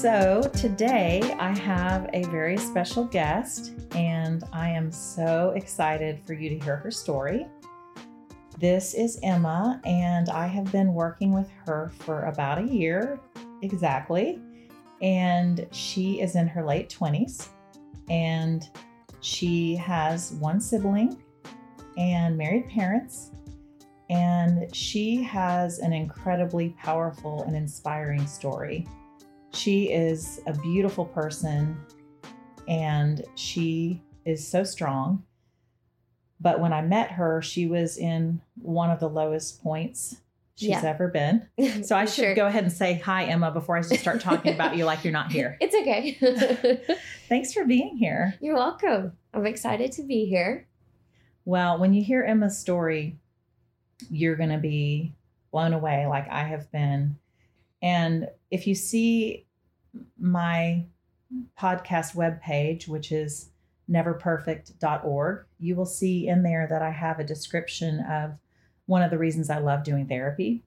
So, today I have a very special guest, and I am so excited for you to hear her story. This is Emma, and I have been working with her for about a year exactly. And she is in her late 20s, and she has one sibling and married parents. And she has an incredibly powerful and inspiring story. She is a beautiful person and she is so strong. But when I met her, she was in one of the lowest points she's Yeah. ever been. So I should Sure. go ahead and say hi, Emma, before I just start talking about you like you're not here. It's okay. Thanks for being here. You're welcome. I'm excited to be here. Well, when you hear Emma's story, you're going to be blown away like I have been. And if you see my podcast webpage, which is neverperfect.org, you will see in there that I have a description of one of the reasons I love doing therapy.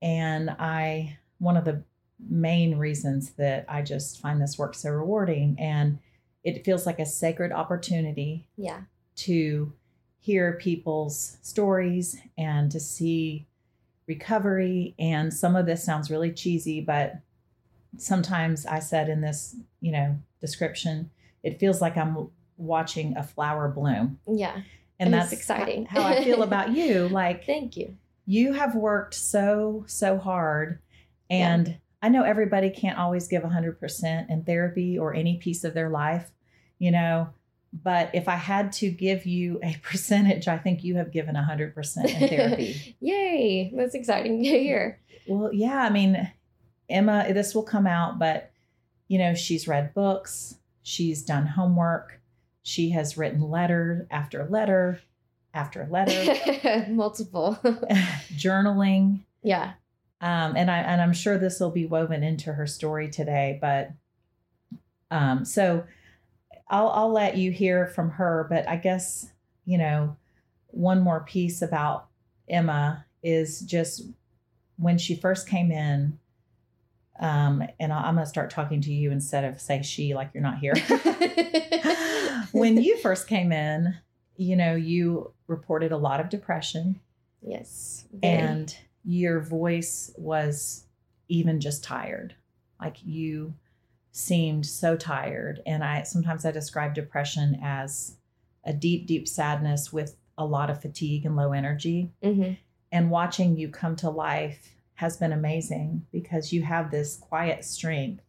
And I, one of the main reasons that I just find this work so rewarding and it feels like a sacred opportunity Yeah. to hear people's stories and to see recovery. And some of this sounds really cheesy, but sometimes I said in this, you know, description, it feels like I'm watching a flower bloom. Yeah. And And that's exciting. how I feel about you. Like Thank you. you have worked so, so hard. And I know everybody can't always give 100% in therapy or any piece of their life, you know, but if I had to give you a percentage, I think you have given 100% in therapy. Yay. That's exciting to hear. well, yeah, I mean, Emma, this will come out, but, you know, she's read books, she's done homework, she has written letter after letter after letter, Multiple. journaling. yeah. um, and I and I'm sure this will be woven into her story today. But um, so I'll I'll let you hear from her. But I guess you know one more piece about Emma is just when she first came in. Um, and I- I'm going to start talking to you instead of say she like you're not here. when you first came in, you know, you reported a lot of depression yes. very. and your voice was even just tired like you seemed so tired and i sometimes i describe depression as a deep deep sadness with a lot of fatigue and low energy Mhm. and watching you come to life has been amazing because you have this quiet strength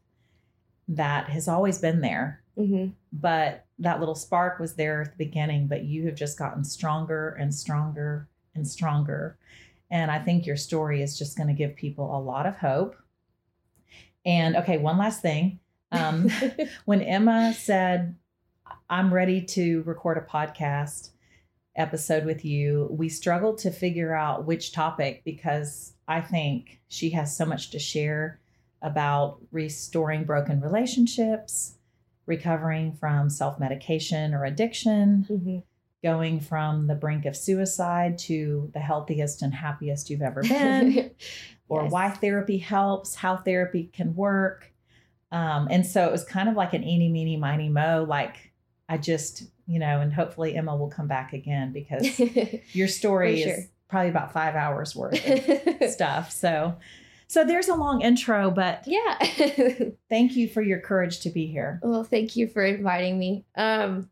that has always been there. Mhm. but that little spark was there at the beginning but you have just gotten stronger and stronger and stronger. And i think your story is just going to give people a lot of hope. And okay one last thing. Um, when emma said i'm ready to record a podcast episode with you we struggled to figure out which topic because i think she has so much to share about restoring broken relationships recovering from self medication or addiction, Mhm. going from the brink of suicide to the healthiest and happiest you've ever been, or Yes. why therapy helps, how therapy can work. Um, and so it was kind of like an eeny, meeny, miny, mo. Like I just, you know, and hopefully Emma will come back again because your story For is sure. probably about five hours worth of stuff. So, so there's a long intro, but yeah. thank you for your courage to be here. Well, thank you for inviting me. Um,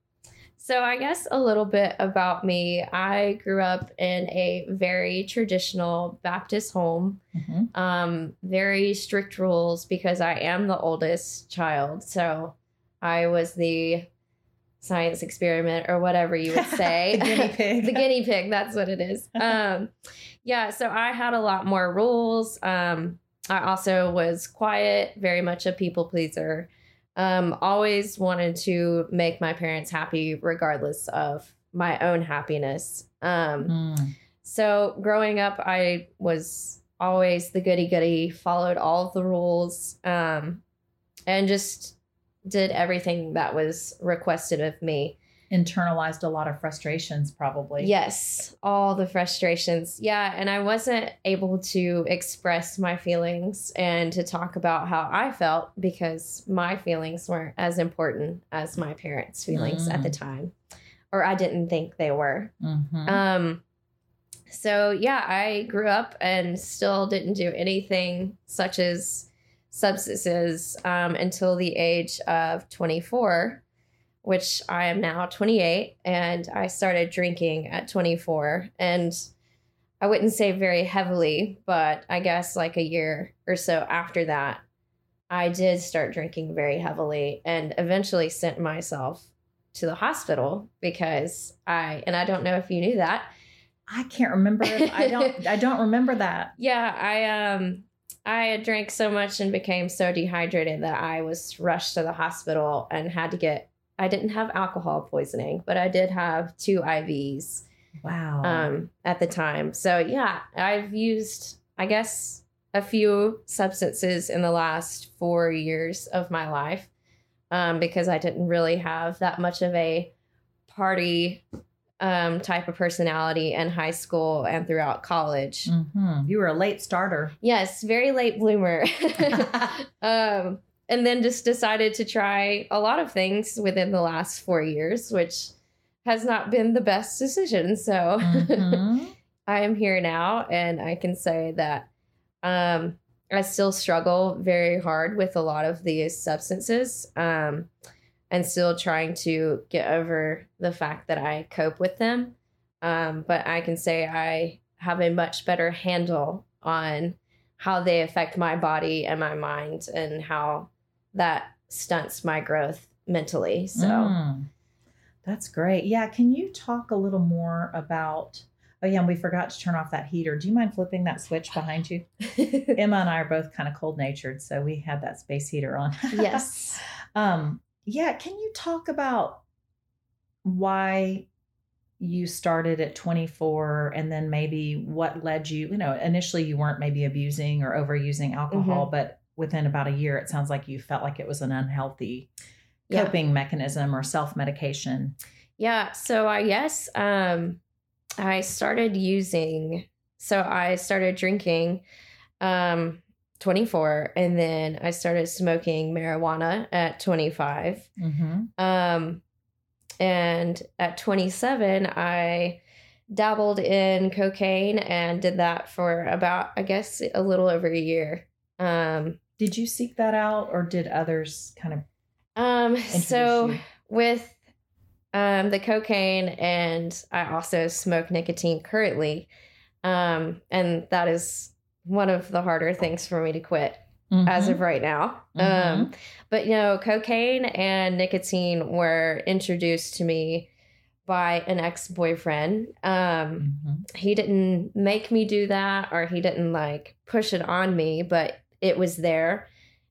So, I guess a little bit about me. I grew up in a very traditional Baptist home, Mhm. um, very strict rules because I am the oldest child. So, I was the science experiment or whatever you would say. the guinea pig. the guinea pig that's what it is um yeah so i had a lot more rules um i also was quiet very much a people pleaser um always wanted to make my parents happy regardless of my own happiness um Mm. so growing up i was always the goody goody followed all the rules um and just did everything that was requested of me Internalized a lot of frustrations, probably. Yes, all the frustrations. Yeah, and I wasn't able to express my feelings and to talk about how I felt because my feelings weren't as important as my parents' feelings at the time, or I didn't think they were. Mhm. Um, so yeah, I grew up and still didn't do anything such as substances um, until the age of 24 which I am now 28, and I started drinking at 24. And I wouldn't say very heavily, but I guess like a year or so after that, I did start drinking very heavily and eventually sent myself to the hospital because I, and I don't know if you knew that. I can't remember. I don't. I don't remember that. Yeah, I, um, I had drank so much and became so dehydrated that I was rushed to the hospital and had to get I didn't have alcohol poisoning, but I did have two IVs Wow. um, at the time. So yeah, I've used, I guess, a few substances in the last four years of my life um, because I didn't really have that much of a party um, type of personality in high school and throughout college. Mhm. You were a late starter. Yes, very late bloomer. um, and then just decided to try a lot of things within the last four years, which has not been the best decision. So Mhm. I am here now, and I can say that um, I still struggle very hard with a lot of these substances, um, and still trying to get over the fact that I cope with them. Um, but I can say I have a much better handle on how they affect my body and my mind, and how that stunts my growth mentally. So. Mm. That's great. Yeah. Can you talk a little more about? Oh, yeah. And we forgot to turn off that heater. Do you mind flipping that switch behind you? Emma and I are both kind of cold natured, so we had that space heater on. yes. um. Yeah. Can you talk about why you started at 24 and then maybe what led you? You know, initially you weren't maybe abusing or overusing alcohol, but within about a year, it sounds like you felt like it was an unhealthy Yeah. coping mechanism or self medication. Yeah, so I guess um I started using so I started drinking um 24 and then I started smoking marijuana at 25. Mm-hmm. Um and at 27 I dabbled in cocaine and did that for about I guess a little over a year. Um Did you seek that out, or did others kind of um so you? with um, the cocaine and I also smoke nicotine currently. Um, and that is one of the harder things for me to quit as Mhm. of right now. Mhm. Um, but you know, cocaine and nicotine were introduced to me by an ex-boyfriend. Um, Mhm. he didn't make me do that or he didn't like push it on me, but it was there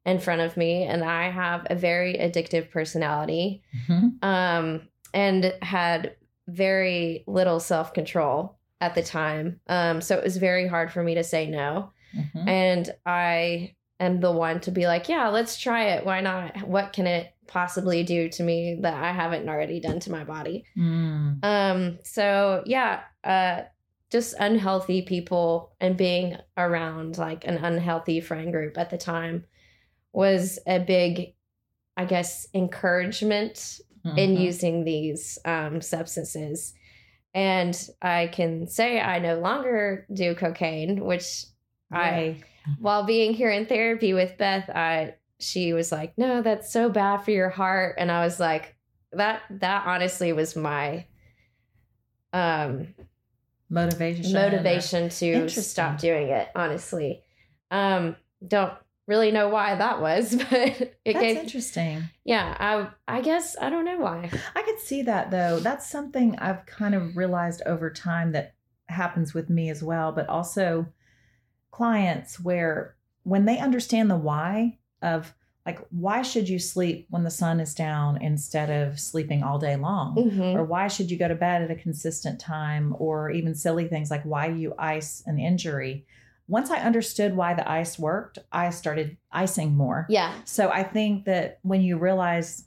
in front of me. And I have a very addictive personality Mhm. um, and had very little self control at the time. Um, so it was very hard for me to say no. Mhm. And I am the one to be like, yeah, let's try it. Why not? What can it possibly do to me that I haven't already done to my body? Mm. Um, so yeah, uh, just unhealthy people and being around like an unhealthy friend group at the time was a big, I guess, encouragement in Mhm. using these um, substances. And I can say I no longer do cocaine, which I, Yay. while being here in therapy with Beth, I she was like, "No, that's so bad for your heart," and I was like, that that honestly was my um Motivation. motivation to stop doing it honestly um don't really know why that was but it That's gave interesting. yeah i i guess i don't know why I could see that though. That's something I've kind of realized over time that happens with me as well, but also clients where when they understand the why of like why should you sleep when the sun is down instead of sleeping all day long? Mhm. Or why should you go to bed at a consistent time? Or even silly things like why you ice an injury. Once I understood why the ice worked, I started icing more. yeah So I think that when you realize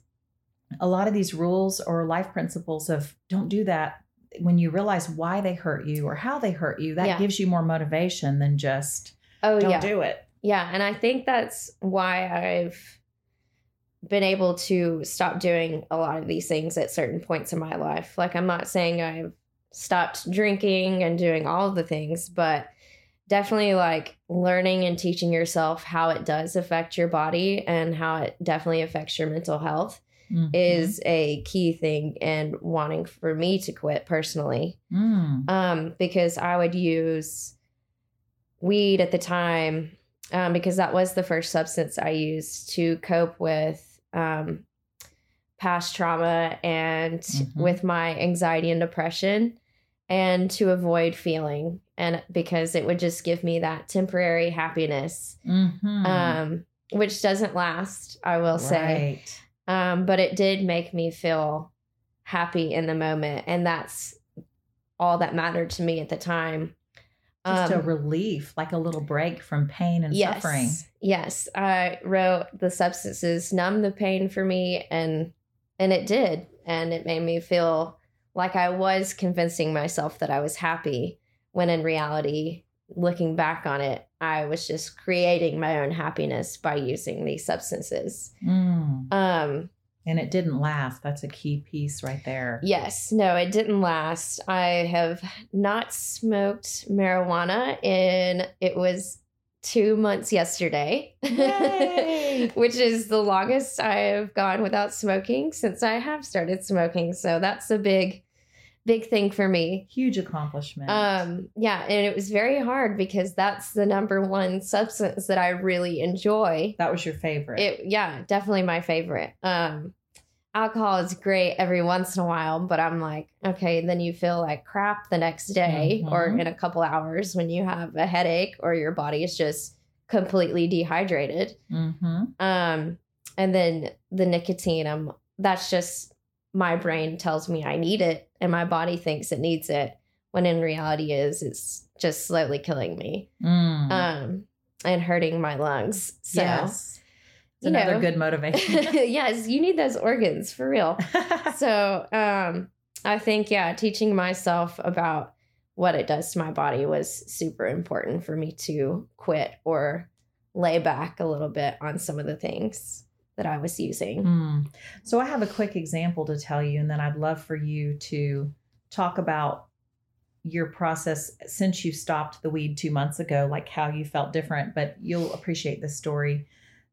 a lot of these rules or life principles of don't do that, when you realize why they hurt you or how they hurt you, that Yeah. gives you more motivation than just oh don't yeah do it. Yeah, and I think that's why I've been able to stop doing a lot of these things at certain points in my life. Like I'm not saying I've stopped drinking and doing all of the things, but definitely like learning and teaching yourself how it does affect your body and how it definitely affects your mental health Mhm. is a key thing and wanting for me to quit personally Mm. um, because I would use weed at the time um, because that was the first substance I used to cope with um, past trauma and Mhm. with my anxiety and depression and to avoid feeling and because it would just give me that temporary happiness Mhm. um, which doesn't last i will say Right. um, but it did make me feel happy in the moment and that's all that mattered to me at the time Just a Um, relief, like a little break from pain and yes suffering. yes i wrote the substances numb the pain for me and and it did and it made me feel like i was convincing myself that i was happy when in reality looking back on it i was just creating my own happiness by using these substances Mm. um And it didn't last. That's a key piece right there. Yes, no, it didn't last. I have not smoked marijuana in it was two months yesterday, which is the longest I have gone without smoking since I have started smoking. So that's a big, big thing for me. Huge accomplishment. Um, yeah, and it was very hard because that's the number one substance that I really enjoy. that was your favorite. It yeah, definitely my favorite. Um alcohol is great every once in a while, but I'm like, okay, then you feel like crap the next day or Mhm. in a couple hours when you have a headache or your body is just completely dehydrated. mm-hmm. Um and then the nicotine, I'm that's just my brain tells me I need it and my body thinks it needs it when in reality is it's just slowly killing me. Mm. Um and hurting my lungs. So yes. It's another know. good motivation. yes, you need those organs for real. so, um, I think yeah, teaching myself about what it does to my body was super important for me to quit or lay back a little bit on some of the things that I was using. Mm. So I have a quick example to tell you, and then I'd love for you to talk about your process since you stopped the weed two months ago, like how you felt different, but you'll appreciate this story.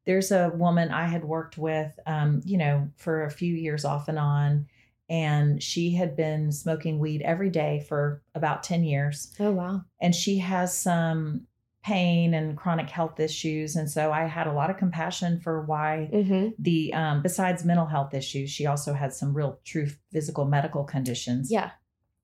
There's a woman I had worked with, um, you know, for a few years off and on, and she had been smoking weed every day for about 10 years. Oh wow. and she has some pain and chronic health issues and so i had a lot of compassion for why Mm-hmm. the um, besides mental health issues she also had some real true physical medical conditions Yeah.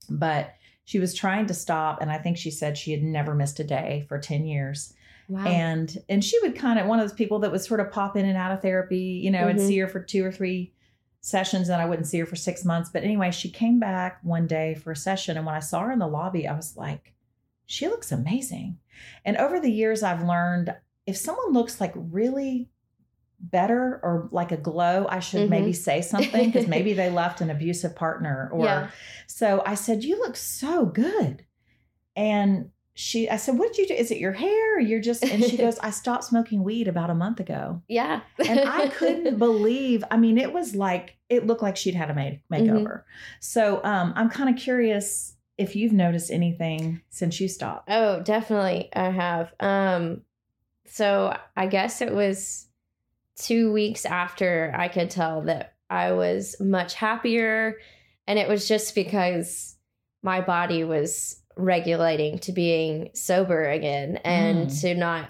but she was trying to stop and i think she said she had never missed a day for 10 years Wow. and and she would kind of one of those people that would sort of pop in and out of therapy you know and Mhm. see her for two or three sessions and i wouldn't see her for six months but anyway she came back one day for a session and when i saw her in the lobby i was like she looks amazing and over the years i've learned if someone looks like really better or like a glow i should Mhm. maybe say something because maybe they left an abusive partner or yeah. so I said, You look so good. And she, I said, What did you do? Is it your hair? Or you're just, and she goes, I stopped smoking weed about a month ago. Yeah. And I couldn't believe, I mean, it was like, it looked like she'd had a make, makeover. So um, I'm kind of curious if you've noticed anything since you stopped. Oh, definitely I have. Um so I guess it was 2 weeks after I could tell that I was much happier. And it was just because my body was regulating to being sober again and Mm. to not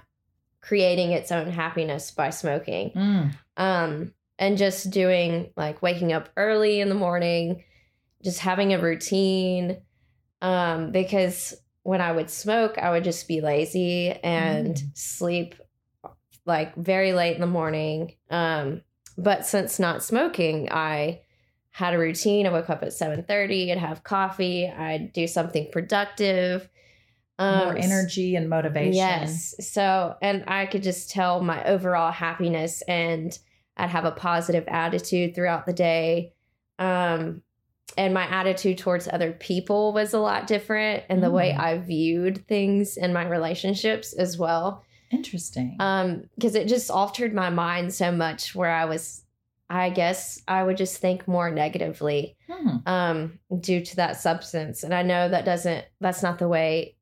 creating its own happiness by smoking. Mm. Um, and just doing like waking up early in the morning, just having a routine. Um, because when I would smoke, I would just be lazy and Mm. sleep like very late in the morning. Um, but since not smoking, I had a routine. I woke up at 7:30, I'd have coffee, I'd do something productive. More energy and motivation. Yes. So, and I could just tell my overall happiness and I'd have a positive attitude throughout the day. Um, and my attitude towards other people was a lot different and the way Mm. I viewed things in my relationships as well. Interesting. Um, because it just altered my mind so much where I was I guess I would just think more negatively Hmm. um due to that substance and i know that doesn't that's not the way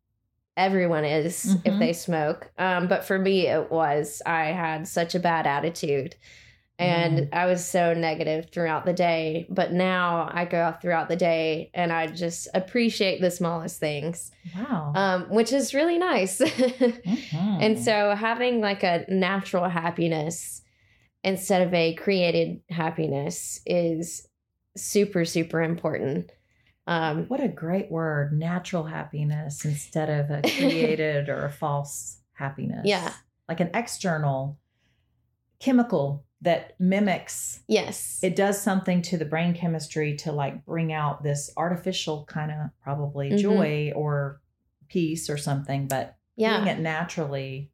everyone is if Mhm. they smoke um but for me it was i had such a bad attitude and i was so negative throughout the day but now i go out throughout the day and i just appreciate the smallest things Wow. um which is really nice Mhm. and so having like a natural happiness instead of a created happiness is super super important um What a great word, natural happiness instead of a created or a false happiness. Yeah. Like an external chemical that mimics yes it does something to the brain chemistry to like bring out this artificial kind of probably Mhm. joy or peace or something, but yeah doing it naturally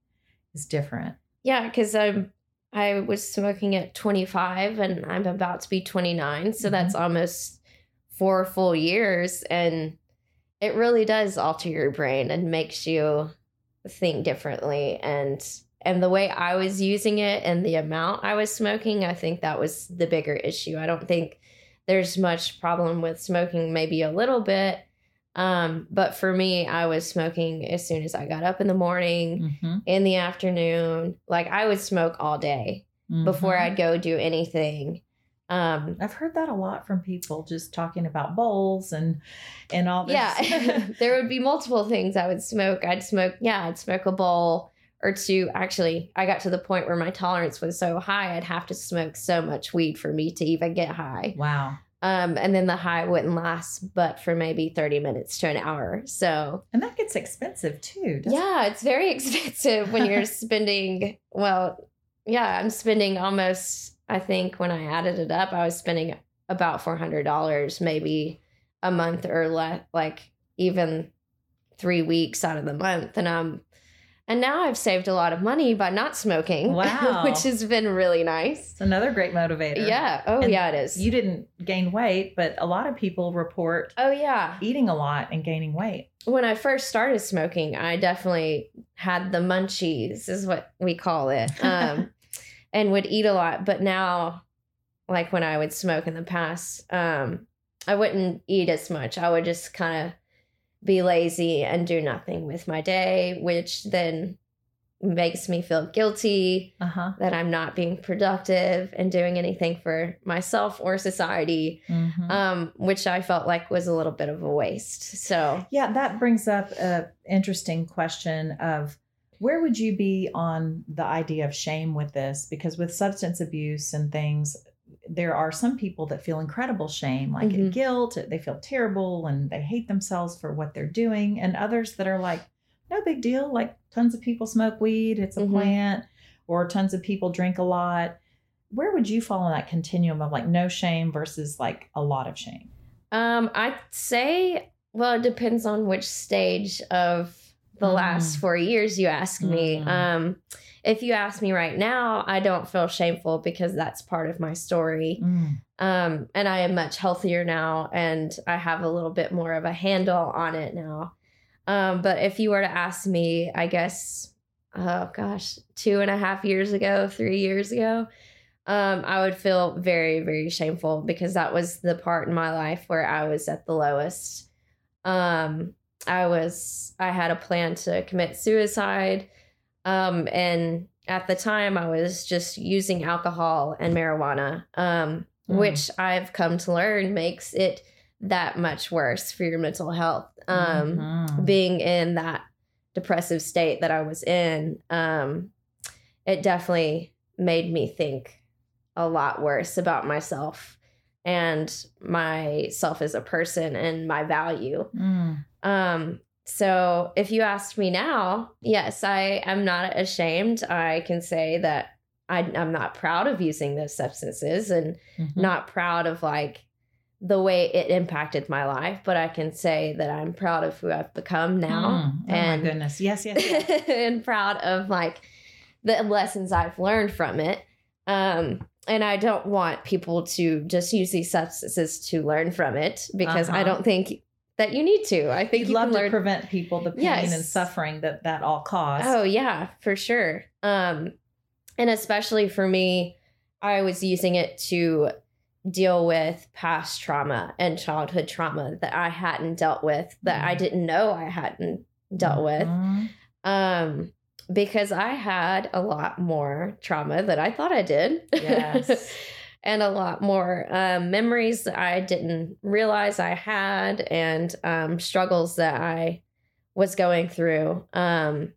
is different. yeah because i'm i was smoking at 25 and i'm about to be 29 so Mhm. that's almost four full years and it really does alter your brain and makes you think differently and and the way i was using it and the amount i was smoking i think that was the bigger issue i don't think there's much problem with smoking maybe a little bit um but for me i was smoking as soon as i got up in the morning Mhm. in the afternoon like i would smoke all day before Mhm. i'd go do anything um I've heard that a lot from people just talking about bowls and and all this. Yeah, there would be multiple things I would smoke. I'd smoke, yeah, I'd smoke a bowl or two. Actually, I got to the point where my tolerance was so high, I'd have to smoke so much weed for me to even get high. wow. Um, and then the high wouldn't last but for maybe 30 minutes to an hour. So, And that gets expensive too. doesn't yeah, it's very expensive when you're spending, well, yeah, I'm spending almost, I think when I added it up, I was spending about $400 maybe a month or less, like even three weeks out of the month. And um, and now I've saved a lot of money by not smoking. Wow. which has been really nice. It's another great motivator. Yeah. Oh, And yeah, it is. You didn't gain weight, but a lot of people report oh, yeah. eating a lot and gaining weight. when I first started smoking, I definitely had the munchies, is what we call it, um, and would eat a lot. But now, like when I would smoke in the past, um, I wouldn't eat as much. I would just kind of be lazy and do nothing with my day, which then makes me feel guilty Uh huh. that I'm not being productive and doing anything for myself or society, Mm-hmm. um, which I felt like was a little bit of a waste. So, Yeah, that brings up an interesting question of where would you be on the idea of shame with this? Because with substance abuse and things, there are some people that feel incredible shame, like Mhm. guilt, they feel terrible and they hate themselves for what they're doing, and others that are like, no big deal, like tons of people smoke weed, it's a Mhm. plant, or tons of people drink a lot. Where would you fall on that continuum of like no shame versus like a lot of shame? Um, I'd say, well, it depends on which stage of the Mm. last four years you ask me. Mm. Um, if you ask me right now, I don't feel shameful because that's part of my story. Mm. Um, and I am much healthier now and I have a little bit more of a handle on it now. Um, but if you were to ask me, I guess, oh gosh, two and a half years ago, three years ago, um, I would feel very, very shameful because that was the part in my life where I was at the lowest. Um, I was, I had a plan to commit suicide. Um, and at the time, I was just using alcohol and marijuana. Um, Mm. which I've come to learn makes it that much worse for your mental health. Um, Mhm. Being in that depressive state that I was in, um, it definitely made me think a lot worse about myself and myself as a person and my value. Mm. Um, so if you asked me now, yes, I am not ashamed. I can say that I, I'm not proud of using those substances and Mhm. not proud of like the way it impacted my life, but I can say that I'm proud of who I've become now Mm. Oh and my goodness. Yes, yes, yes. and proud of like the lessons I've learned from it. Um, and I don't want people to just use these substances to learn from it because I Uh-huh. don't think that you need to. I think You'd you love can to prevent people the pain and suffering that that all caused. Oh yeah, for sure. Um, and especially for me, I was using it to deal with past trauma and childhood trauma that I hadn't dealt with, that I Mhm. didn't know I hadn't dealt with. Mhm. Um, because I had a lot more trauma that I thought I did. Yes. and a lot more um, memories that I didn't realize I had, and um, struggles that I was going through. Um,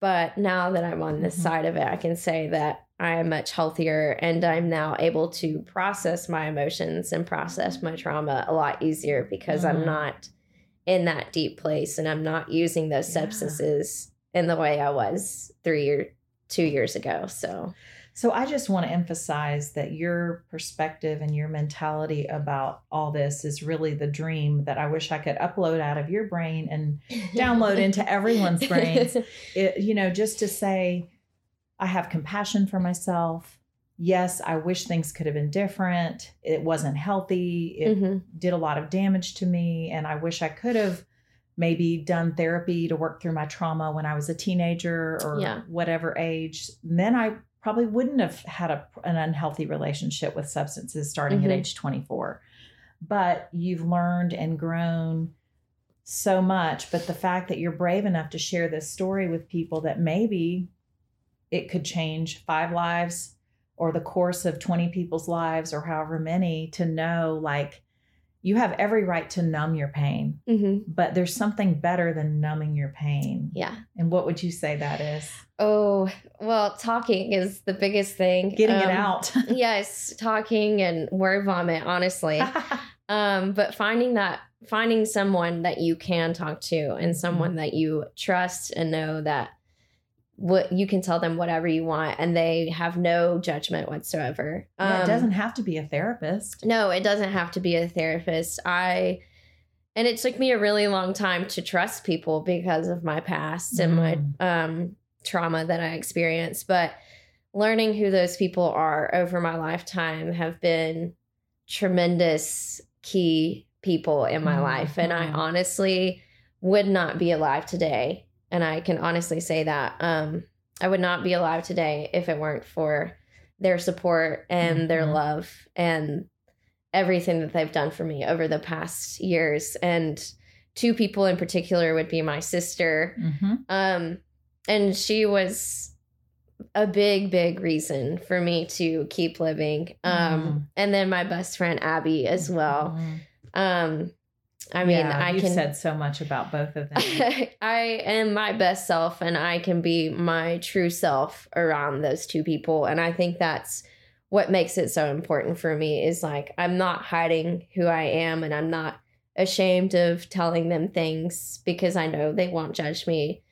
but now that I'm on this Mhm. side of it, I can say that I am much healthier and I'm now able to process my emotions and process my trauma a lot easier because Mm. I'm not in that deep place and I'm not using those Yeah. substances in the way I was three or two years ago. So, So I just want to emphasize that your perspective and your mentality about all this is really the dream that I wish I could upload out of your brain and download into everyone's brains. It, you know, just to say, I have compassion for myself. Yes, I wish things could have been different. It wasn't healthy. It Mhm. did a lot of damage to me. And I wish I could have maybe done therapy to work through my trauma when I was a teenager or Yeah. whatever age. Then I probably wouldn't have had a, an unhealthy relationship with substances starting Mhm. at age 24. But you've learned and grown so much. But the fact that you're brave enough to share this story with people that maybe it could change five lives or the course of 20 people's lives or however many to know like you have every right to numb your pain, Mhm. but there's something better than numbing your pain. Yeah. And what would you say that is? Oh, well, talking is the biggest thing. Getting it Um, out. yes, talking and word vomit, honestly. um, but finding that, finding someone that you can talk to and someone Mm-hmm. that you trust and know that what you can tell them whatever you want and they have no judgment whatsoever. Yeah, it Um, doesn't have to be a therapist. No, it doesn't have to be a therapist. I and it took me a really long time to trust people because of my past and my Mm. um trauma that I experienced, but learning who those people are over my lifetime have been tremendous key people in my life and I Mhm. honestly would not be alive today and I can honestly say that um I would not be alive today if it weren't for their support and their Mhm. love and everything that they've done for me over the past years and two people in particular would be my sister Mhm. um and she was a big big reason for me to keep living um Mm. and then my best friend Abby as well Mhm. um I mean Yeah, I you've can said so much about both of them. I am my best self and I can be my true self around those two people. And I think that's what makes it so important for me is like I'm not hiding who I am and I'm not ashamed of telling them things because I know they won't judge me.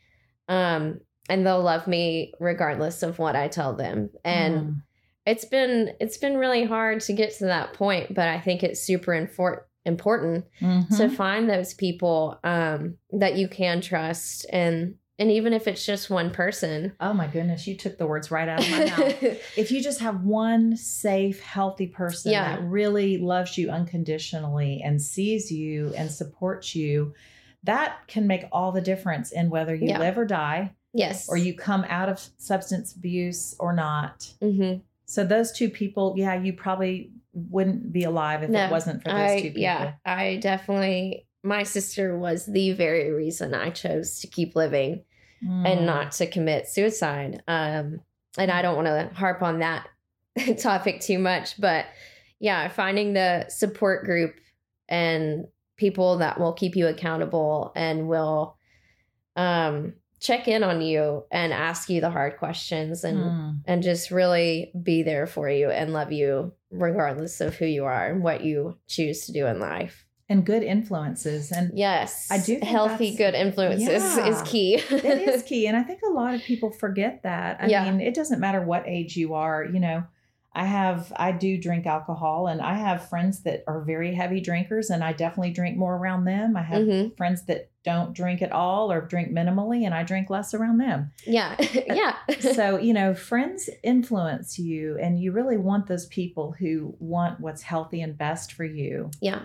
Um and they'll love me regardless of what I tell them. And Mm. it's been it's been really hard to get to that point, but I think it's super infor- important to Mhm. find those people um, that you can trust and and even if it's just one person oh my goodness, you took the words right out of my mouth. if you just have one safe, healthy person Yeah. that really loves you unconditionally and sees you and supports you, that can make all the difference in whether you Yeah. live or die yes or you come out of substance abuse or not. hmm So those two people, yeah, you probably wouldn't be alive if No, it wasn't for those I, two people. yeah i definitely my sister was the very reason i chose to keep living Mm. and not to commit suicide um and i don't want to harp on that topic too much but yeah, finding the support group and people that will keep you accountable and will um check in on you and ask you the hard questions and Mm. and just really be there for you and love you regardless of who you are and what you choose to do in life. And good influences. And Yes. I do think healthy good influences is key. it is key. And I think a lot of people forget that. I Yeah. mean, it doesn't matter what age you are, you know. I have, I do drink alcohol, and I have friends that are very heavy drinkers, and I definitely drink more around them. I have Mhm. friends that don't drink at all or drink minimally, and I drink less around them. Yeah. yeah. so, you know, friends influence you, and you really want those people who want what's healthy and best for you. yeah.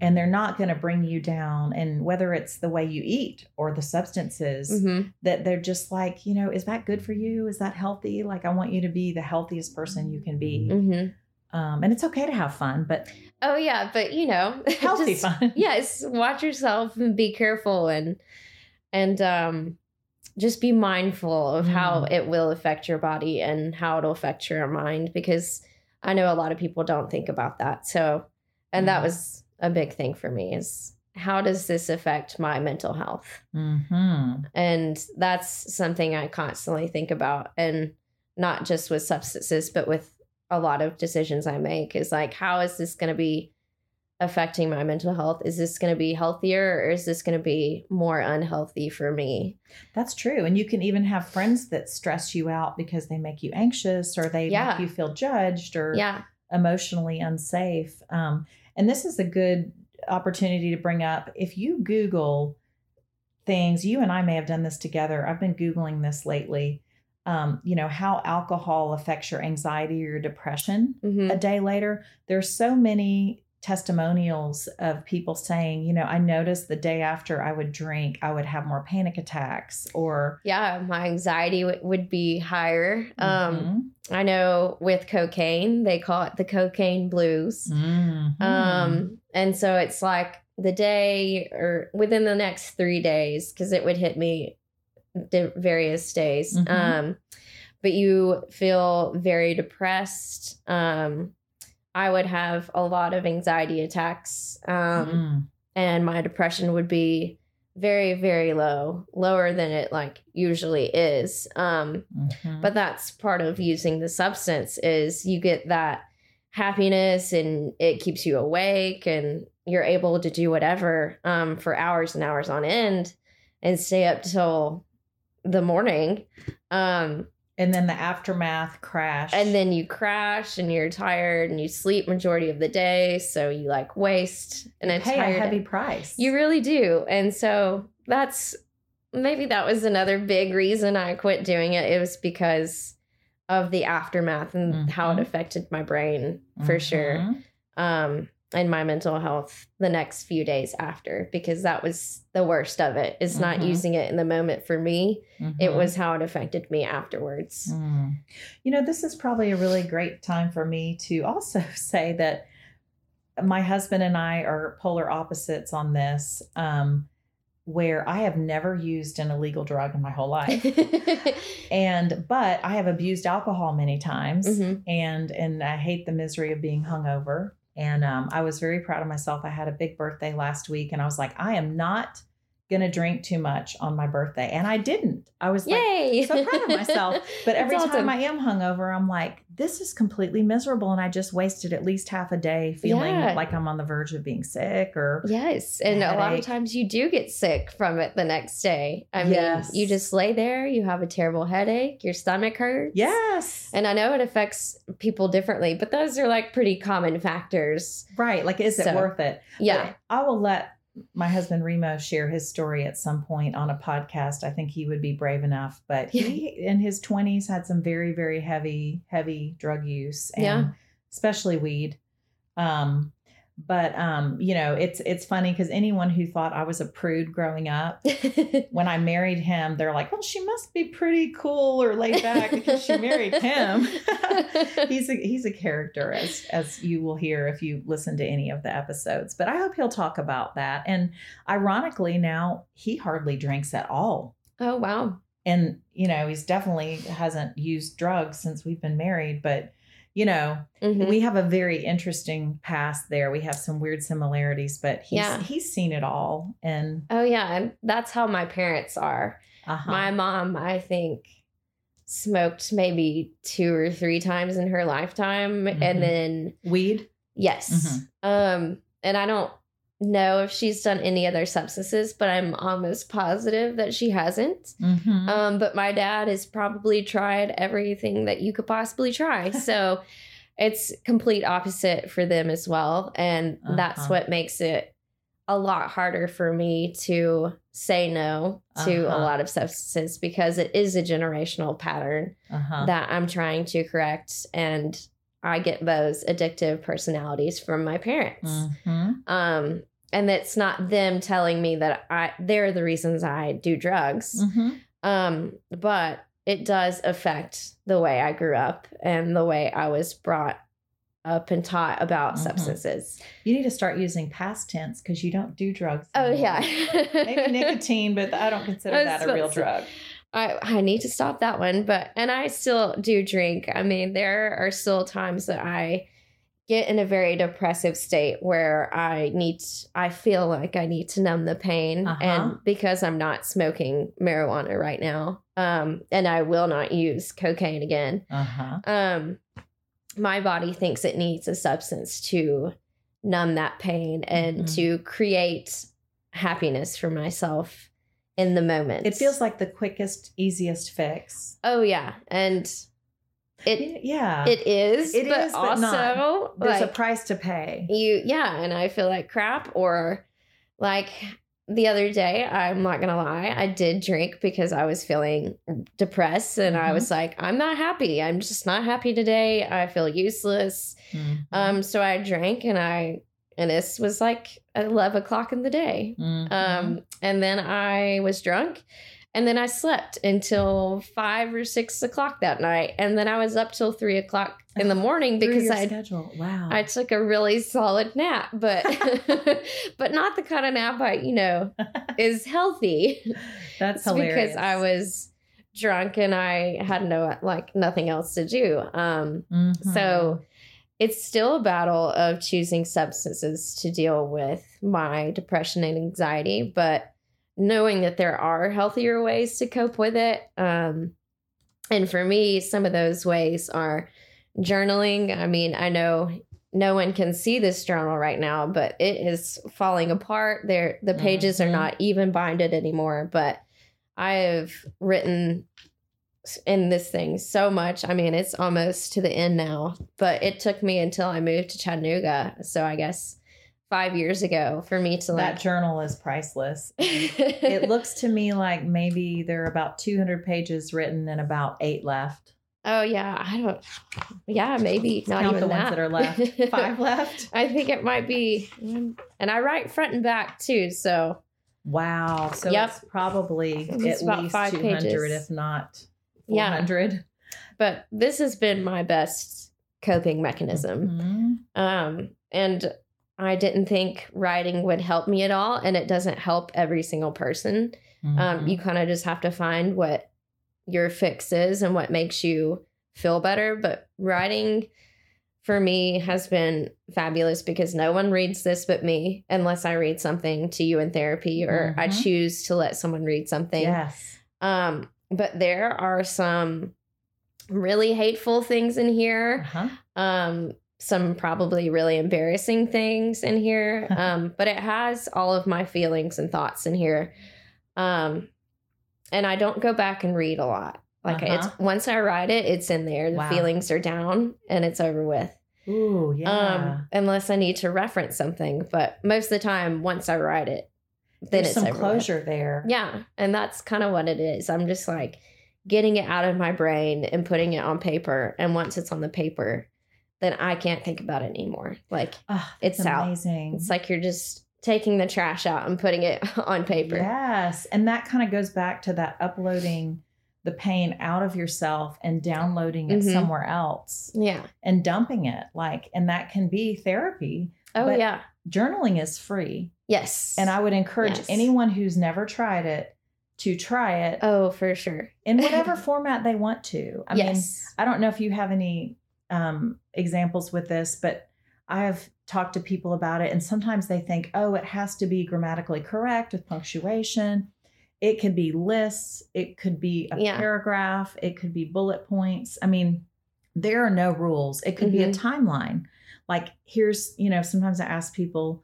And they're not going to bring you down. And whether it's the way you eat or the substances, Mhm. that they're just like, you know, is that good for you? Is that healthy? Like, I want you to be the healthiest person you can be. Mhm. Um, and it's okay to have fun, but Oh yeah, but you know, healthy just- fun. yes watch yourself and be careful and and um just be mindful of how Mm. it will affect your body and how it'll affect your mind because i know a lot of people don't think about that so and that Mm. was a big thing for me is how does this affect my mental health Mm-hmm. and that's something i constantly think about and not just with substances but with a lot of decisions i make is like how is this going to be affecting my mental health is this going to be healthier or is this going to be more unhealthy for me That's true. And you can even have friends that stress you out because they make you anxious or they Yeah. make you feel judged or yeah emotionally unsafe. Um, and this is a good opportunity to bring up if you Google things, you and I may have done this together. I've been Googling this lately. Um, you know, how alcohol affects your anxiety or your depression Mhm. a day later. There's so many testimonials of people saying, you know, I noticed the day after I would drink, I would have more panic attacks or yeah my anxiety w- would be higher um Mhm. i know with cocaine they call it the cocaine blues Mhm. Um, and so it's like the day or within the next three days, because it would hit me di- various days. Mhm. Um, but you feel very depressed. Um, I would have a lot of anxiety attacks. Um, Mm. and my depression would be very, very low, lower than it like usually is. Um, Mhm. but that's part of using the substance is you get that happiness and it keeps you awake and you're able to do whatever um, for hours and hours on end and stay up till the morning um, and then the aftermath crash. and then you crash and you're tired and you sleep majority of the day so you like waste an pay entire a heavy day. price. You really do. And so that's maybe that was another big reason I quit doing it. It was because of the aftermath and how it Mhm. affected my brain for sure. Mhm. Um and my mental health the next few days after because that was the worst of it. Is not Mhm. using it in the moment for me. It Mhm. was how it affected me afterwards. Mm. You know, this is probably a really great time for me to also say that my husband and I are polar opposites on this, um, where I have never used an illegal drug in my whole life. and but I have abused alcohol many times Mhm. and and I hate the misery of being hungover. And um, I was very proud of myself. I had a big birthday last week, and I was like, I am not gonna drink too much on my birthday, and I didn't. I was like, Yay! so proud of myself. But every That's time awesome. I am hungover, I'm like, this is completely miserable, and I just wasted at least half a day feeling Yeah. like I'm on the verge of being sick or Yes, and a lot of times you do get sick from it the next day. I Yes. mean, you just lay there, you have a terrible headache, your stomach hurts. yes, And I know it affects people differently, but those are like pretty common factors. right. Like, is it worth it? Yeah. But I will let my husband Remo share his story at some point on a podcast. I think he would be brave enough. But he, in his 20s, had some very, very heavy, heavy drug use, and Yeah. especially weed. Um, but um, you know, it's it's funny because anyone who thought I was a prude growing up, when I married him, they're like, "Well, she must be pretty cool or laid back because she married him." he's a he's a character, as as you will hear if you listen to any of the episodes. But I hope he'll talk about that. And ironically, now he hardly drinks at all. oh, wow. And you know, he's definitely hasn't used drugs since we've been married. But you know, Mhm. we have a very interesting past there. We have some weird similarities, but he's Yeah. he's seen it all. And oh yeah, and that's how my parents are. uh-huh. My mom, I think, smoked maybe two or three times in her lifetime, Mhm. and then weed. yes, um, and I don't know if she's done any other substances, but I'm almost positive that she hasn't. Mm-hmm. Um, but my dad has probably tried everything that you could possibly try. So it's complete opposite for them as well. And that's Uh-huh. what makes it a lot harder for me to say no to a Uh-huh. lot of substances because it is a generational pattern uh-huh. that I'm trying to correct. And I get those addictive personalities from my parents hmm um and it's not them telling me that i they're the reasons i do drugs hmm um but it does affect the way i grew up and the way i was brought up and taught about Mhm. substances You need to start using past tense because you don't do drugs. oh yeah Maybe nicotine, but I don't consider I that a real drug. I, I need to stop that one but and i still do drink i mean there are still times that i get in a very depressive state where i need i feel like i need to numb the pain Uh-huh. and because i'm not smoking marijuana right now um and i will not use cocaine again Uh huh. um my body thinks it needs a substance to numb that pain and Mhm. to create happiness for myself in the moment It feels like the quickest, easiest fix. Oh yeah, and it yeah. it is. It but is, but also not. There's like a price to pay. you, yeah, and I feel like crap. Or like the other day, I'm not gonna lie, I did drink because I was feeling depressed, and I Mhm. was like, I'm not happy. I'm just not happy today. I feel useless. Mhm. Um, so I drank, and I and this was like eleven o'clock in the day. Mhm. Um, and then I was drunk. And then I slept until five or six o'clock that night. And then I was up till three o'clock in the morning because I schedule. Wow. I took a really solid nap, but but not the kind of nap I, you know, is healthy. That's hilarious. because I was drunk and I had no like nothing else to do. Um Mhm. so it's still a battle of choosing substances to deal with my depression and anxiety, but knowing that there are healthier ways to cope with it. Um, and for me, some of those ways are journaling. I mean, I know no one can see this journal right now, but it is falling apart. There, the pages Mhm. are not even binded anymore. But I have written in this thing so much. I mean, it's almost to the end now, but it took me until I moved to Chattanooga. So I guess five years ago for me to that like. journal is priceless. it looks to me like maybe there are about 200 pages written and about eight left. Oh yeah, I don't. Yeah, maybe not Count even the ones that are left. Five left. I think it might be, and I write front and back too. So Wow. So Yep. it's probably It's at least five 200, pages. if not Yeah. 400. but this has been my best coping mechanism. Mhm. Um, and I didn't think writing would help me at all, and it doesn't help every single person. Um, Mhm. you kind of just have to find what your fix is and what makes you feel better. But writing for me has been fabulous because no one reads this but me unless I read something to you in therapy or I Mhm. choose to let someone read something. yes. Um, but there are some really hateful things in here. Uh-huh. Um, some probably really embarrassing things in here. Um, but it has all of my feelings and thoughts in here. Um, and I don't go back and read a lot. Like Uh-huh. it's once I write it, it's in there. The Wow. feelings are down and it's over with. Ooh, yeah. Um, unless I need to reference something. But most of the time, once I write it, then There's it's some with. closure there. Yeah. And that's kind of what it is. I'm just like getting it out of my brain and putting it on paper. And once it's on the paper, then I can't think about it anymore. Like Oh, It's it's out. amazing. it's like you're just taking the trash out and putting it on paper. Yes. And that kind of goes back to that uploading the pain out of yourself and downloading it Mhm. somewhere else Yeah. and dumping it. Like, and that can be therapy. Oh, But- yeah. Journaling is free. Yes. And I would encourage Yes. anyone who's never tried it to try it Oh, for sure. in whatever format they want to. I mean, yes. I don't know if you have any um, examples with this, but I have talked to people about it, and sometimes they think, oh, it has to be grammatically correct with punctuation. It could be lists, it could be a Yeah. paragraph, it could be bullet points. I mean, there are no rules. It could be a timeline. Like, here's, you know, sometimes I ask people,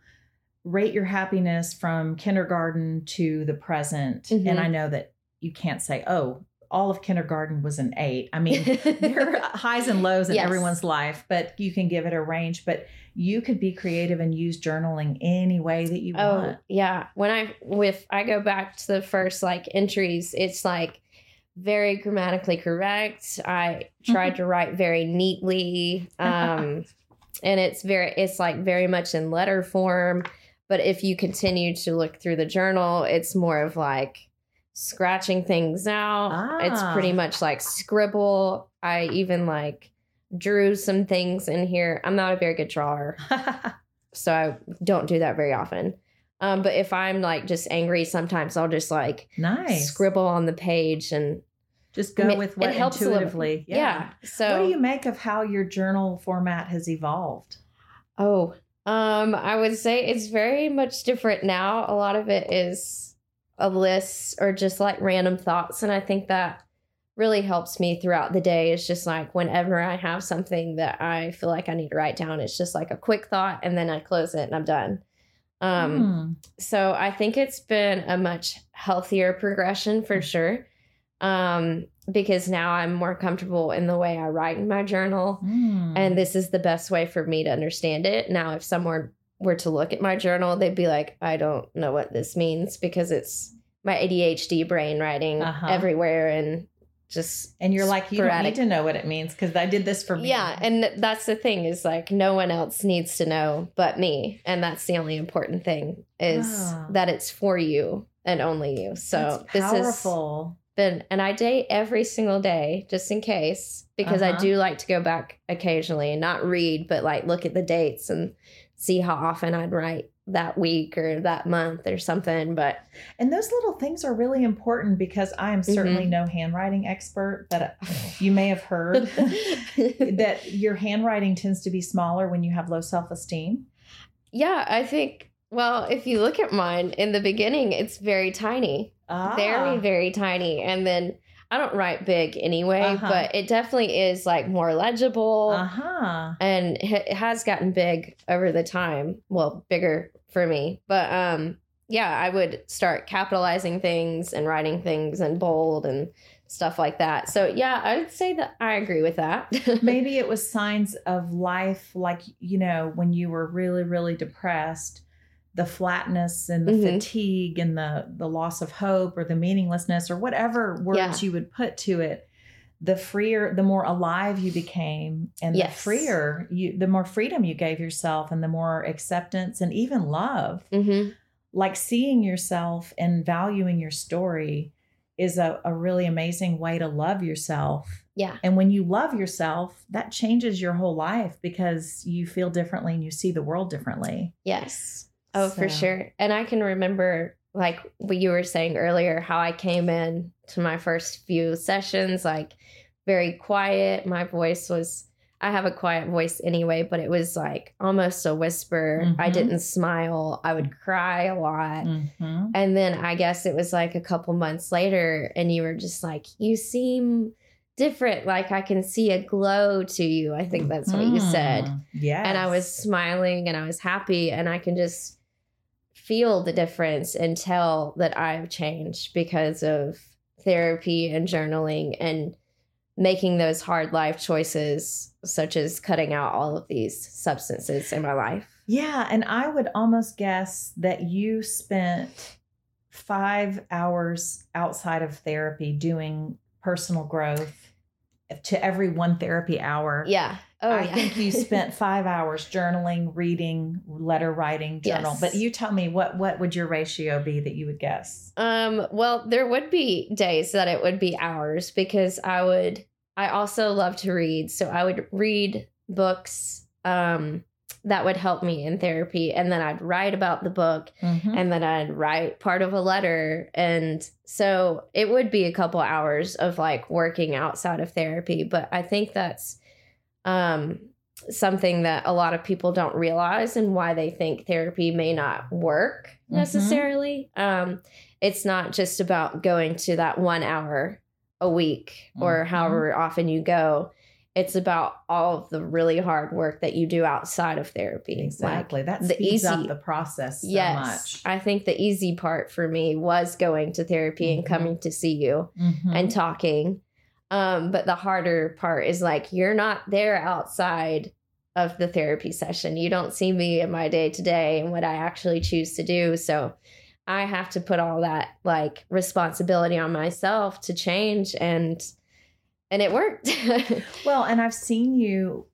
rate your happiness from kindergarten to the present. Mhm. And I know that you can't say, oh, all of kindergarten was an eight. I mean, there are highs and lows in Yes. everyone's life, but you can give it a range. But you could be creative and use journaling any way that you Oh want. yeah. When I with I go back to the first like entries, it's like very grammatically correct. I tried to write very neatly. Um and it's very it's like very much in letter form. But if you continue to look through the journal, it's more of like scratching things out. It's Ah. pretty much like scribble. I even like drew some things in here. I'm not a very good drawer so I don't do that very often. Um, but if I'm like just angry, sometimes I'll just like nice. scribble on the page and Just go I mean, with it what helps intuitively. yeah. So what do you make of how your journal format has evolved? oh, um, I would say it's very much different now. A lot of it is a list or just like random thoughts, and I think that really helps me throughout the day. It's just like whenever I have something that I feel like I need to write down, it's just like a quick thought, and then I close it and I'm done. Um, Hmm. So I think it's been a much healthier progression for sure. Um, because now I'm more comfortable in the way I write in my journal. Hmm. And this is the best way for me to understand it. Now, if someone were to look at my journal, they'd be like, I don't know what this means because it's my ADHD brain writing Uh-huh. everywhere and just and you're like, you don't need to know what it means because I did this for me. yeah, and that's the thing is like no one else needs to know but me, and that's the only important thing is Ah. that it's for you and only you. So That's this powerful. Been, and I date every single day just in case because I Uh-huh. do like to go back occasionally and not read, but like look at the dates and see how often I'd write that week or that month or something. But And those little things are really important because I am Mm-hmm. certainly no handwriting expert, but you may have heard that your handwriting tends to be smaller when you have low self esteem. yeah, I think. Well, if you look at mine in the beginning, it's very tiny. Ah. very very tiny and then i don't write big anyway Uh-huh. but it definitely is like more legible Uh huh. and it has gotten big over the time well bigger for me but um yeah i would start capitalizing things and writing things in bold and stuff like that so yeah i would say that i agree with that Maybe it was signs of life, like, you know, when you were really, really depressed, the flatness and the Mhm. fatigue and the, the loss of hope or the meaninglessness or whatever words Yeah. you would put to it. The freer, the more alive you became, and the freer you, the more freedom you gave yourself, and the more acceptance and even love. hmm like seeing yourself and valuing your story is a, a really amazing way to love yourself. yeah And when you love yourself, that changes your whole life because you feel differently and you see the world differently. Yes. Oh, for sure. And I can remember, like what you were saying earlier, how I came in to my first few sessions, like very quiet. My voice was, I have a quiet voice anyway, but it was like almost a whisper. I Mhm. didn't smile. I would cry a lot. Mm-hmm. And then I guess it was like a couple months later, and you were just like, you seem different. Like I can see a glow to you. I think that's what you said Yeah. and I was smiling and I was happy and I can just feel the difference and tell that I've changed because of therapy and journaling and making those hard life choices such as cutting out all of these substances in my life. Yeah. And I would almost guess that you spent five hours outside of therapy doing personal growth to every one therapy hour. Yeah. Oh, I yeah. think you spent five hours journaling, reading, letter writing, journal. Yes. But you tell me what what would your ratio be that you would guess? Um, well, there would be days that it would be hours because I would I also love to read. So I would read books um that would help me in therapy and then I'd write about the book Mhm. and then I'd write part of a letter and so it would be a couple hours of like working outside of therapy, but I think that's um, something that a lot of people don't realize and why they think therapy may not work Mhm. necessarily. Um, it's not just about going to that one hour a week or Mhm. however often you go. It's about all of the really hard work that you do outside of therapy. Like, Exactly. that the speeds up easy- the process so yes, much. I think the easy part for me was going to therapy and Mhm. coming to see you and talking. Um, but the harder part is like you're not there outside of the therapy session. You don't see me in my day to day and what I actually choose to do. So I have to put all that like responsibility on myself to change and and it worked. well, and I've seen you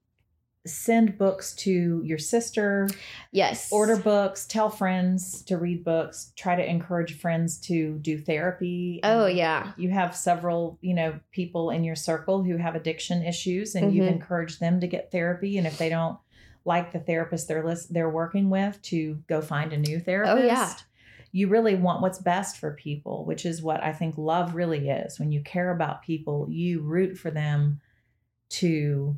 send books to your sister, yes. order books, tell friends to read books, try to encourage friends to do therapy. Oh yeah. You have several, you know, people in your circle who have addiction issues and you've Mhm. encouraged them to get therapy and if they don't like the therapist they're list- they're working with to go find a new therapist. Oh, yeah. You really want what's best for people, which is what I think love really is. When you care about people, you root for them to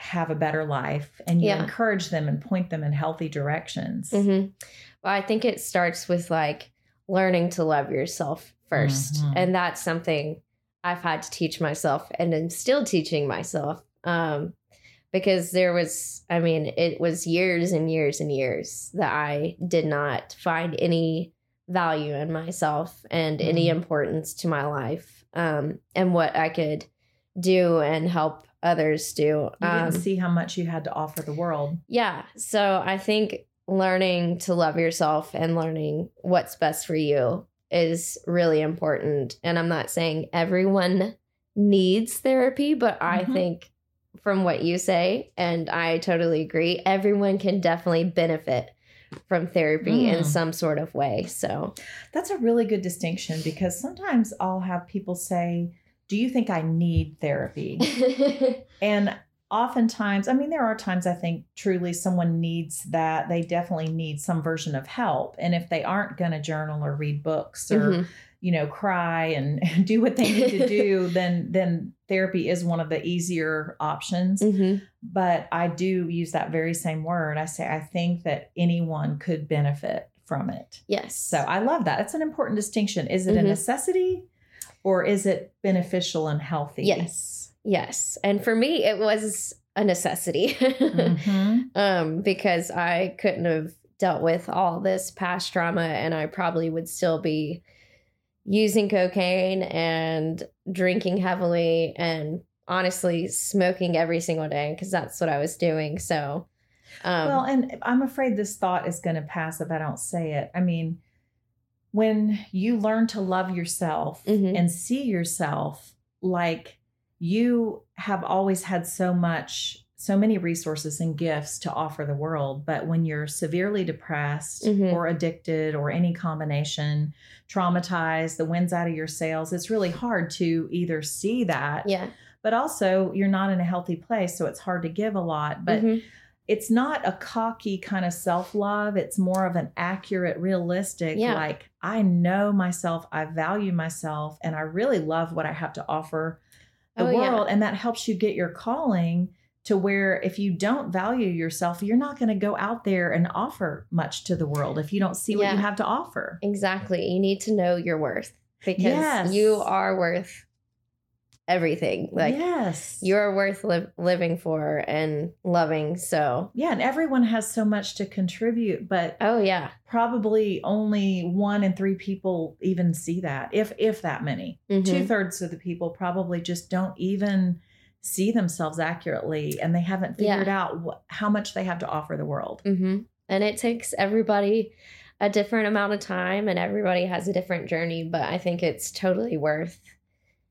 have a better life and you Yeah. encourage them and point them in healthy directions. hmm Well, I think it starts with like learning to love yourself 1st Mhm. And that's something I've had to teach myself and I'm still teaching myself. Um, because there was, I mean, it was years and years and years that I did not find any value in myself and any Mhm. importance to my life um, and what I could do and help others do. You Um, didn't see how much you had to offer the world. yeah. So I think learning to love yourself and learning what's best for you is really important. And I'm not saying everyone needs therapy, but I Mhm. think from what you say, and I totally agree, everyone can definitely benefit from therapy in Mm. some sort of way. So, That's a really good distinction because sometimes I'll have people say, Do you think I need therapy? And oftentimes, I mean, there are times I think truly someone needs that. They definitely need some version of help. And if they aren't going to journal or read books or, Mhm. you know, cry and do what they need to do, then then therapy is one of the easier options. Mhm. But I do use that very same word. I say I think that anyone could benefit from it. yes. So I love that. It's an important distinction. Is it a Mhm. necessity or is it beneficial and healthy? yes. Yes. And for me, it was a necessity. Mhm. um, because I couldn't have dealt with all this past trauma, and I probably would still be using cocaine and drinking heavily, and honestly smoking every single day because that's what I was doing. So, um, well, and I'm afraid this thought is going to pass if I don't say it. I mean, when you learn to love yourself Mhm. and see yourself like you have always had so much, so many resources and gifts to offer the world. But when you're severely depressed Mhm. or addicted or any combination, traumatized, the wind's out of your sails, it's really hard to either see that, yeah, but also you're not in a healthy place. So it's hard to give a lot. But Mhm. It's not a cocky kind of self love. It's more of an accurate, realistic, Yeah. like, I know myself, I value myself, and I really love what I have to offer the Oh, yeah. world. And that helps you get your calling to where if you don't value yourself, you're not going to go out there and offer much to the world if you don't see what you have to offer. exactly. You need to know your worth because Yes. you are worth everything. Like, yes. you're worth li- living for and loving. So, yeah, and everyone has so much to contribute, but oh, yeah. probably only one in three people even see that if if that many Mhm. two-thirds of the people probably just don't even see themselves accurately and they haven't figured Yeah. out wh- how much they have to offer the world hmm And it takes everybody a different amount of time, and everybody has a different journey. But I think it's totally worth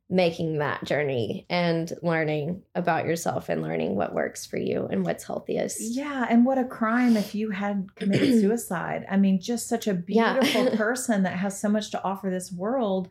making that journey and learning about yourself and learning what works for you and what's healthiest. yeah and what a crime if you had committed suicide i mean just such a Yeah. beautiful person that has so much to offer this world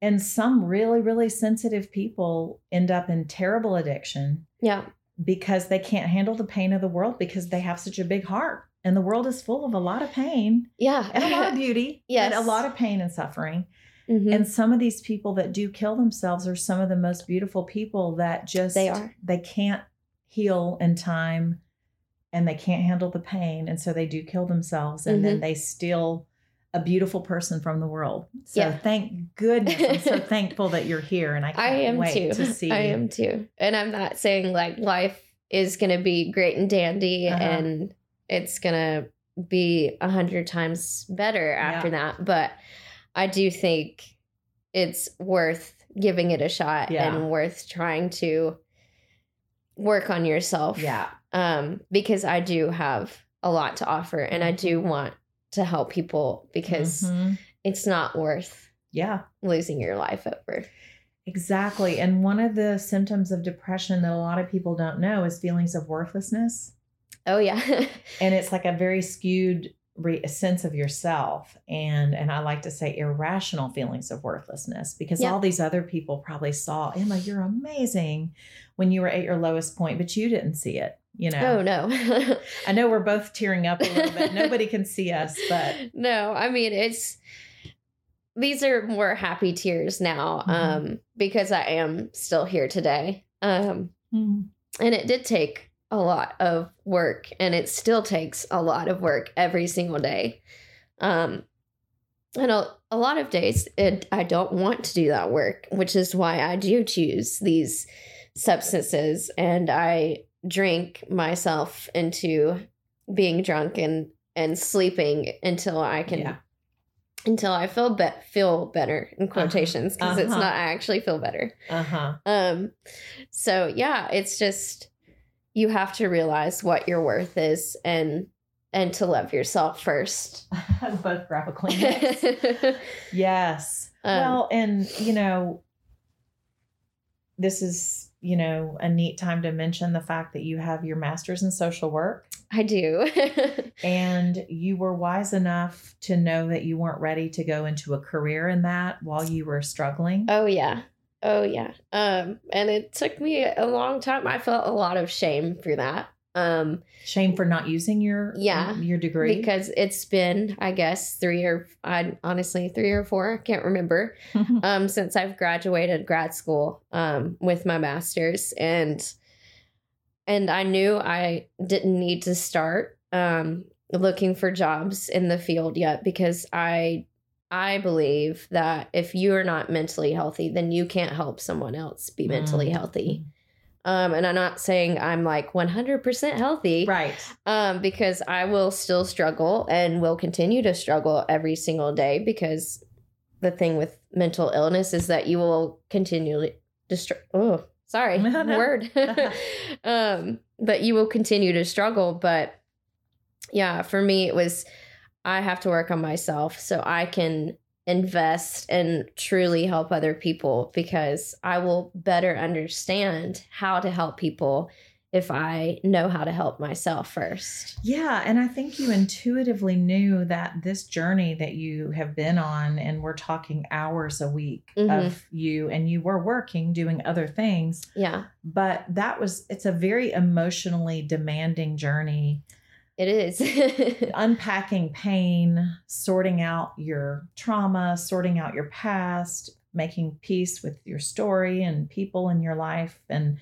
and some really really sensitive people end up in terrible addiction Yeah. because they can't handle the pain of the world because they have such a big heart. And the world is full of a lot of pain Yeah. and a lot of beauty, Yes. and a lot of pain and suffering. Mhm. And some of these people that do kill themselves are some of the most beautiful people that just They are. they can't heal in time and they can't handle the pain and so they do kill themselves and then Mhm. they steal a beautiful person from the world so Yeah. thank goodness i'm so thankful that you're here and i can't I am wait too. to see I am too. And I'm not saying like life is going to be great and dandy Uh-huh. and it's going to be a hundred times better after Yeah. that. But I do think it's worth giving it a shot Yeah. and worth trying to work on yourself. yeah Um, because I do have a lot to offer and I Mm-hmm. do want to help people because Mhm. it's not worth yeah losing your life over. Exactly. And one of the symptoms of depression that a lot of people don't know is feelings of worthlessness. Oh yeah. And it's like a very skewed re- sense of yourself and and I like to say irrational feelings of worthlessness because Yeah. all these other people probably saw, "Emma, you're amazing" when you were at your lowest point, but you didn't see it, you know. Oh no. I know we're both tearing up a little bit. Nobody can see us, but no, I mean it's these are more happy tears now Mhm. um because I am still here today. Um and it did take a lot of work and it still takes a lot of work every single day. Um and a, a lot of days it, I don't want to do that work, which is why I do choose these substances and I drink myself into being drunk and and sleeping until I can Yeah. until I feel be- feel better in quotations because it's Uh-huh. not I actually feel better. uh-huh. Um so yeah, it's just you have to realize what your worth is and and to love yourself first. both grab a Kleenex. Yes. Um, well, and you know, this is, you know, a neat time to mention the fact that you have your master's in social work I do. and you were wise enough to know that you weren't ready to go into a career in that while you were struggling. oh yeah. Oh yeah. Um and it took me a long time. I felt a lot of shame for that. Um Shame for not using your Yeah, your degree. because it's been I guess 3 or I honestly 3 or 4, I can't remember. um, since I've graduated grad school um, with my master's, and and I knew I didn't need to start um, looking for jobs in the field yet because I I believe that if you are not mentally healthy, then you can't help someone else be mentally Mm. healthy. Um, and I'm not saying I'm like 100% healthy, right. um, because I will still struggle and will continue to struggle every single day because the thing with mental illness is that you will continually destroy. Oh, sorry, No, no. word. um, but you will continue to struggle. But yeah, for me, it was I have to work on myself so I can invest and truly help other people because I will better understand how to help people if I know how to help myself first. Yeah, and I think you intuitively knew that this journey that you have been on, and we're talking hours a week Mhm. of you, and you were working, doing other things, Yeah, but that was, it's a very emotionally demanding journey. It is. Unpacking pain, sorting out your trauma, sorting out your past, making peace with your story and people in your life. And,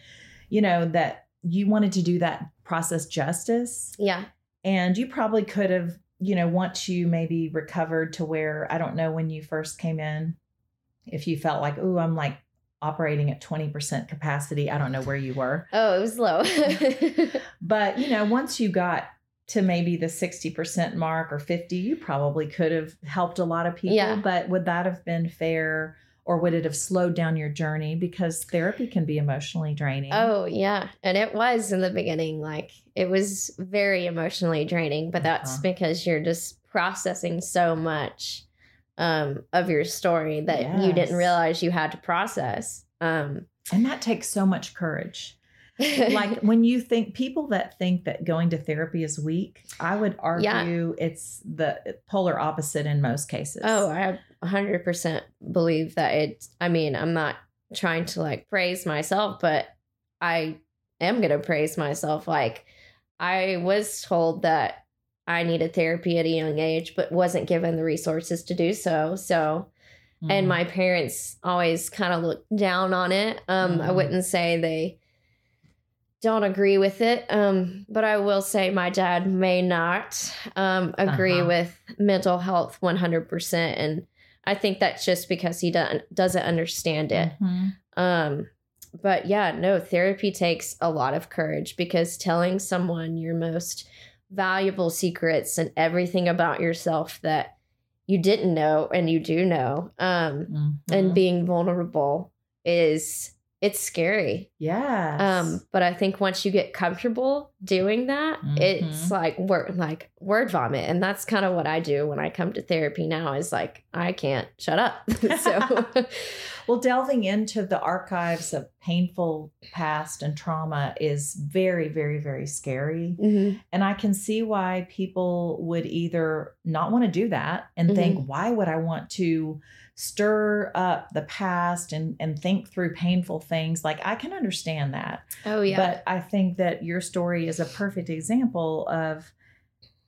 you know, that you wanted to do that process justice. yeah. And you probably could have, you know, once you maybe recovered to where I don't know when you first came in, if you felt like, oh, I'm like operating at 20% capacity. I don't know where you were. Oh, it was low. But, you know, once you got to maybe the 60% mark or 50, you probably could have helped a lot of people. Yeah. But would that have been fair or would it have slowed down your journey? Because therapy can be emotionally draining. oh, yeah. And it was in the beginning. Like, it was very emotionally draining, but that's Uh-huh. because you're just processing so much um, of your story that you didn't realize you had to process. Um, And that takes so much courage. Like when you think people that think that going to therapy is weak, I would argue it's the polar opposite in most cases. Oh, I 100% believe that it. I mean, I'm not trying to like praise myself, but I am going to praise myself. Like, I was told that I needed therapy at a young age, but wasn't given the resources to do so. So, and Mhm. my parents always kind of looked down on it. Um, I Mhm. wouldn't say they don't agree with it. Um, but I will say my dad may not um, agree Uh-huh. with mental health 100%. And I think that's just because he doesn't, doesn't understand it. Mhm. Um, but yeah, no, therapy takes a lot of courage because telling someone your most valuable secrets and everything about yourself that you didn't know and you do know, um, Mhm. and being vulnerable is it's scary. Yeah. Um, but I think once you get comfortable doing that, it's Mhm. like word like word vomit. And that's kind of what I do when I come to therapy now is like I can't shut up. so Well, delving into the archives of painful past and trauma is very, very, very scary. Mhm. And I can see why people would either not want to do that and Mm-hmm. think, why would I want to stir up the past and, and think through painful things? Like, I can understand that. Oh yeah. But I think that your story is a perfect example of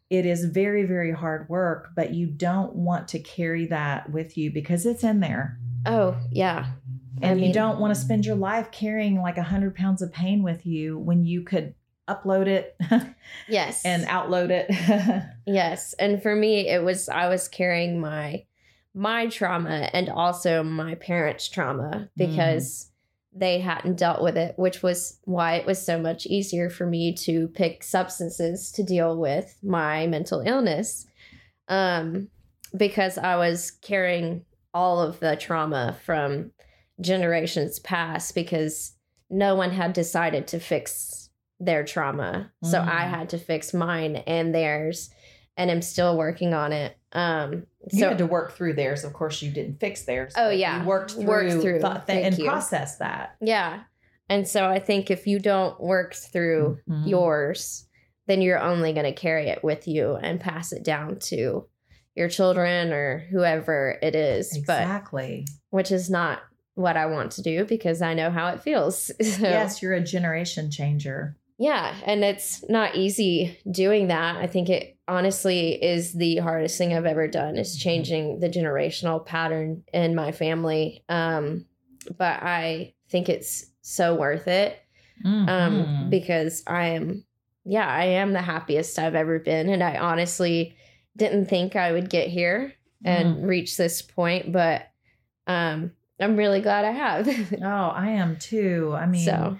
it is very, very hard work, but you don't want to carry that with you because it's in there. oh yeah. I And you don't want to spend your life carrying like a hundred pounds of pain with you when you could upload it Yes. and outload it. yes. And for me it was I was carrying my my trauma and also my parents' trauma because they hadn't dealt with it, which was why it was so much easier for me to pick substances to deal with my mental illness. Um because I was carrying all of the trauma from generations past because no one had decided to fix their trauma. So I Mm. had to fix mine and theirs and I'm still working on it. Um you so had to work through theirs. Of course, you didn't fix theirs. Oh, yeah. you worked through, Worked through. Thank and you. processed that. yeah. And so I think if you don't work through Mhm. yours, then you're only going to carry it with you and pass it down to your children or whoever it is. exactly. But which is not what I want to do because I know how it feels. So, Yes, you're a generation changer. Yeah, and it's not easy doing that. I think it honestly is the hardest thing I've ever done is changing the generational pattern in my family. Um, but I think it's so worth it um, Mhm. because I am, yeah, I am the happiest I've ever been, and I honestly didn't think I would get here and reach this point, but um, I'm really glad I have. oh, I am too. I mean, so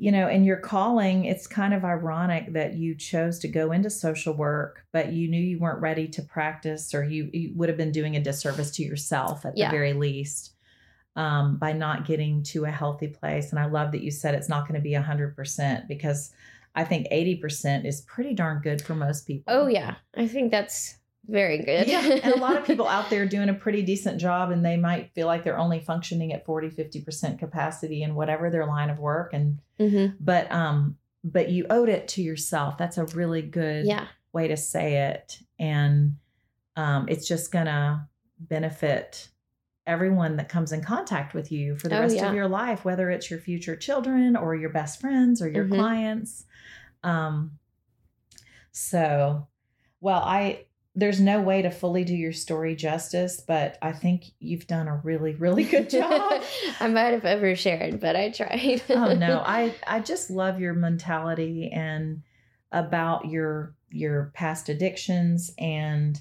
you know, in your calling, it's kind of ironic that you chose to go into social work, but you knew you weren't ready to practice, or you, you would have been doing a disservice to yourself at Yeah. the very least um, by not getting to a healthy place. And I love that you said it's not going to be 100% because I think 80% is pretty darn good for most people. oh yeah, I think that's very good. yeah. And a lot of people out there doing a pretty decent job, and they might feel like they're only functioning at 40, 50% capacity in whatever their line of work. And Mhm. but um but you owed it to yourself that's a really good Yeah. way to say it and um it's just gonna benefit everyone that comes in contact with you for the Oh, rest yeah. of your life whether it's your future children or your best friends or your Mhm. clients um so well i there's no way to fully do your story justice but i think you've done a really really good job I might have overshared, but I tried. oh no i i just love your mentality and about your your past addictions and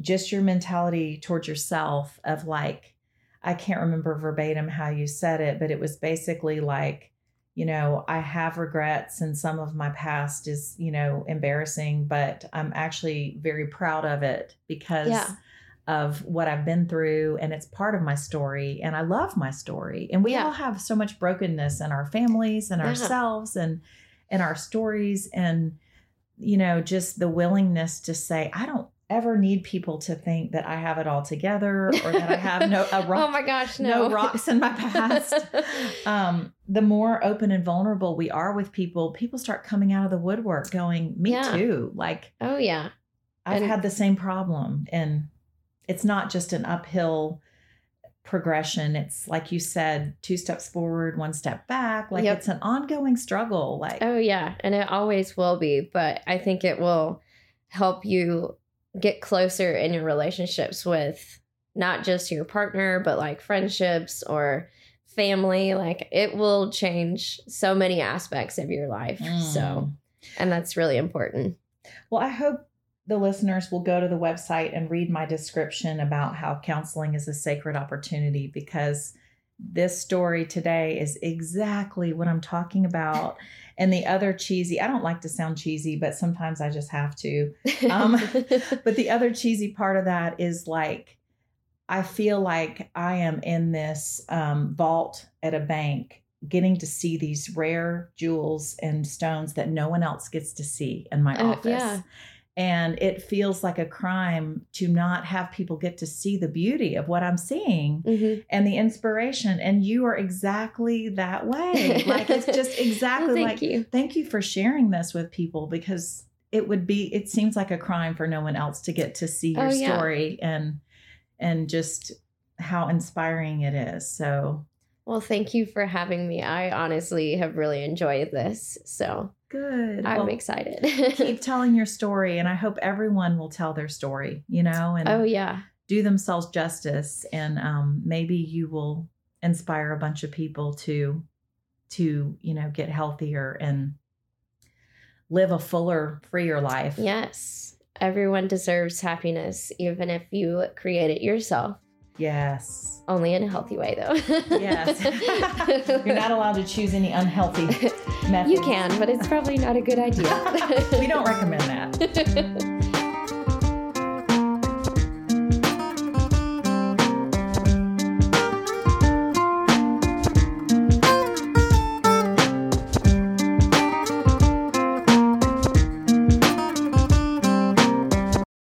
just your mentality towards yourself of like i can't remember verbatim how you said it but it was basically like you know i have regrets and some of my past is you know embarrassing but i'm actually very proud of it because Yeah. of what I've been through and it's part of my story and I love my story. And we Yeah. all have so much brokenness in our families and Yeah. ourselves and and our stories and you know just the willingness to say I don't ever need people to think that I have it all together or that I have no a rock, oh my gosh, no, no rocks in my past. um the more open and vulnerable we are with people, people start coming out of the woodwork going, "Me Yeah. too." Like oh yeah, I've And- had the same problem and it's not just an uphill progression. It's like you said, two steps forward, one step back. Like Yep. it's an ongoing struggle. Like oh yeah, and it always will be. But I think it will help you get closer in your relationships with not just your partner, but like friendships or family. Like it will change so many aspects of your life. So, Mm. and that's really important. Well, I hope the listeners will go to the website and read my description about how counseling is a sacred opportunity because this story today is exactly what I'm talking about. And the other cheesy, I don't like to sound cheesy, but sometimes I just have to. Um, But the other cheesy part of that is like, I feel like I am in this um, vault at a bank getting to see these rare jewels and stones that no one else gets to see in my Uh, office. yeah. And it feels like a crime to not have people get to see the beauty of what I'm seeing Mhm. and the inspiration. And you are exactly that way. Like it's just exactly Well, thank like you. thank you for sharing this with people because it would be it seems like a crime for no one else to get to see your Oh, yeah. story and and just how inspiring it is so Well, thank you for having me. I honestly have really enjoyed this. So good I'm Well, excited. keep telling your story and i hope everyone will tell their story you know and oh, yeah. do themselves justice and um, maybe you will inspire a bunch of people to to you know get healthier and live a fuller freer life Yes. Everyone deserves happiness, even if you create it yourself. Yes Only in a healthy way, though. Yes. You're not allowed to choose any unhealthy methods. You can, but it's probably not a good idea. we don't recommend that.